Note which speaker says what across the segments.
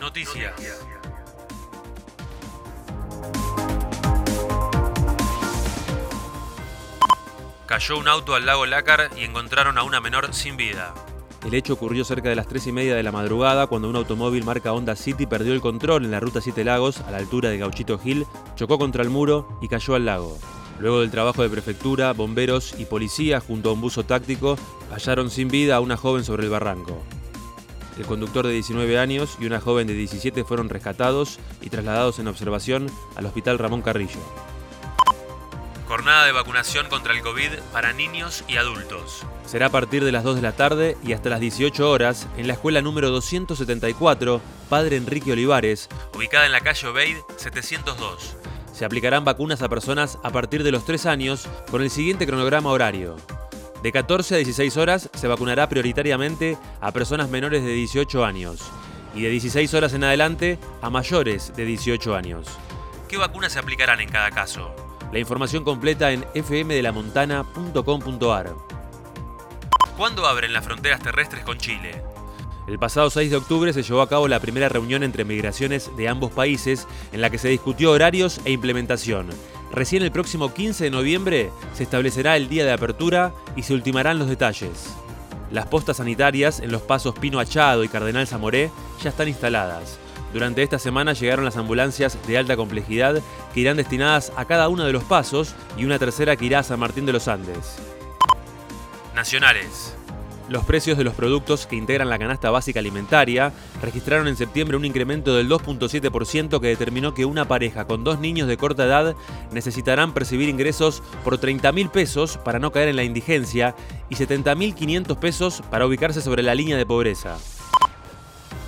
Speaker 1: Noticias. Cayó un auto al lago Lácar y encontraron a una menor sin vida.
Speaker 2: El hecho ocurrió cerca de las 3 y media de la madrugada cuando un automóvil marca Honda City perdió el control en la ruta 7 Lagos a la altura de Gauchito Hill, chocó contra el muro y cayó al lago. Luego del trabajo de prefectura, bomberos y policía junto a un buzo táctico hallaron sin vida a una joven sobre el barranco. El conductor de 19 años y una joven de 17 fueron rescatados y trasladados en observación al Hospital Ramón Carrillo.
Speaker 1: Jornada de vacunación contra el COVID para niños y adultos.
Speaker 2: Será a partir de las 2 de la tarde y hasta las 18 horas en la escuela número 274, Padre Enrique Olivares,
Speaker 1: ubicada en la calle Obeid 702.
Speaker 2: Se aplicarán vacunas a personas a partir de los 3 años con el siguiente cronograma horario. De 14 a 16 horas se vacunará prioritariamente a personas menores de 18 años y de 16 horas en adelante a mayores de 18 años.
Speaker 1: ¿Qué vacunas se aplicarán en cada caso?
Speaker 2: La información completa en fmdelamontana.com.ar.
Speaker 1: ¿Cuándo abren las fronteras terrestres con Chile?
Speaker 2: El pasado 6 de octubre se llevó a cabo la primera reunión entre migraciones de ambos países en la que se discutió horarios e implementación. Recién el próximo 15 de noviembre se establecerá el día de apertura y se ultimarán los detalles. Las postas sanitarias en los pasos Pino Achado y Cardenal Zamoré ya están instaladas. Durante esta semana llegaron las ambulancias de alta complejidad que irán destinadas a cada uno de los pasos y una tercera que irá a San Martín de los Andes.
Speaker 1: Nacionales.
Speaker 2: Los precios de los productos que integran la canasta básica alimentaria registraron en septiembre un incremento del 2.7% que determinó que una pareja con dos niños de corta edad necesitarán percibir ingresos por 30 mil pesos para no caer en la indigencia y 70 mil 500 pesos para ubicarse sobre la línea de pobreza.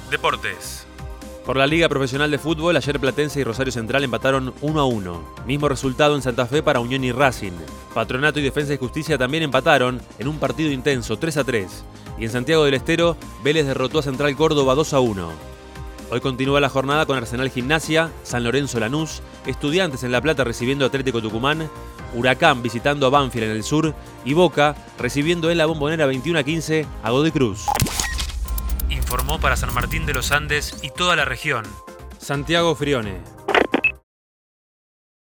Speaker 1: Deportes.
Speaker 2: Por la Liga Profesional de Fútbol, ayer Platense y Rosario Central empataron 1 a 1. Mismo resultado en Santa Fe para Unión y Racing. Patronato y Defensa y Justicia también empataron en un partido intenso 3 a 3. Y en Santiago del Estero, Vélez derrotó a Central Córdoba 2 a 1. Hoy continúa la jornada con Arsenal Gimnasia, San Lorenzo Lanús, Estudiantes en La Plata recibiendo Atlético Tucumán, Huracán visitando a Banfield en el sur y Boca recibiendo en la bombonera 21 a 15 a Godoy Cruz
Speaker 1: informó para San Martín de los Andes y toda la región.
Speaker 2: Santiago Frione.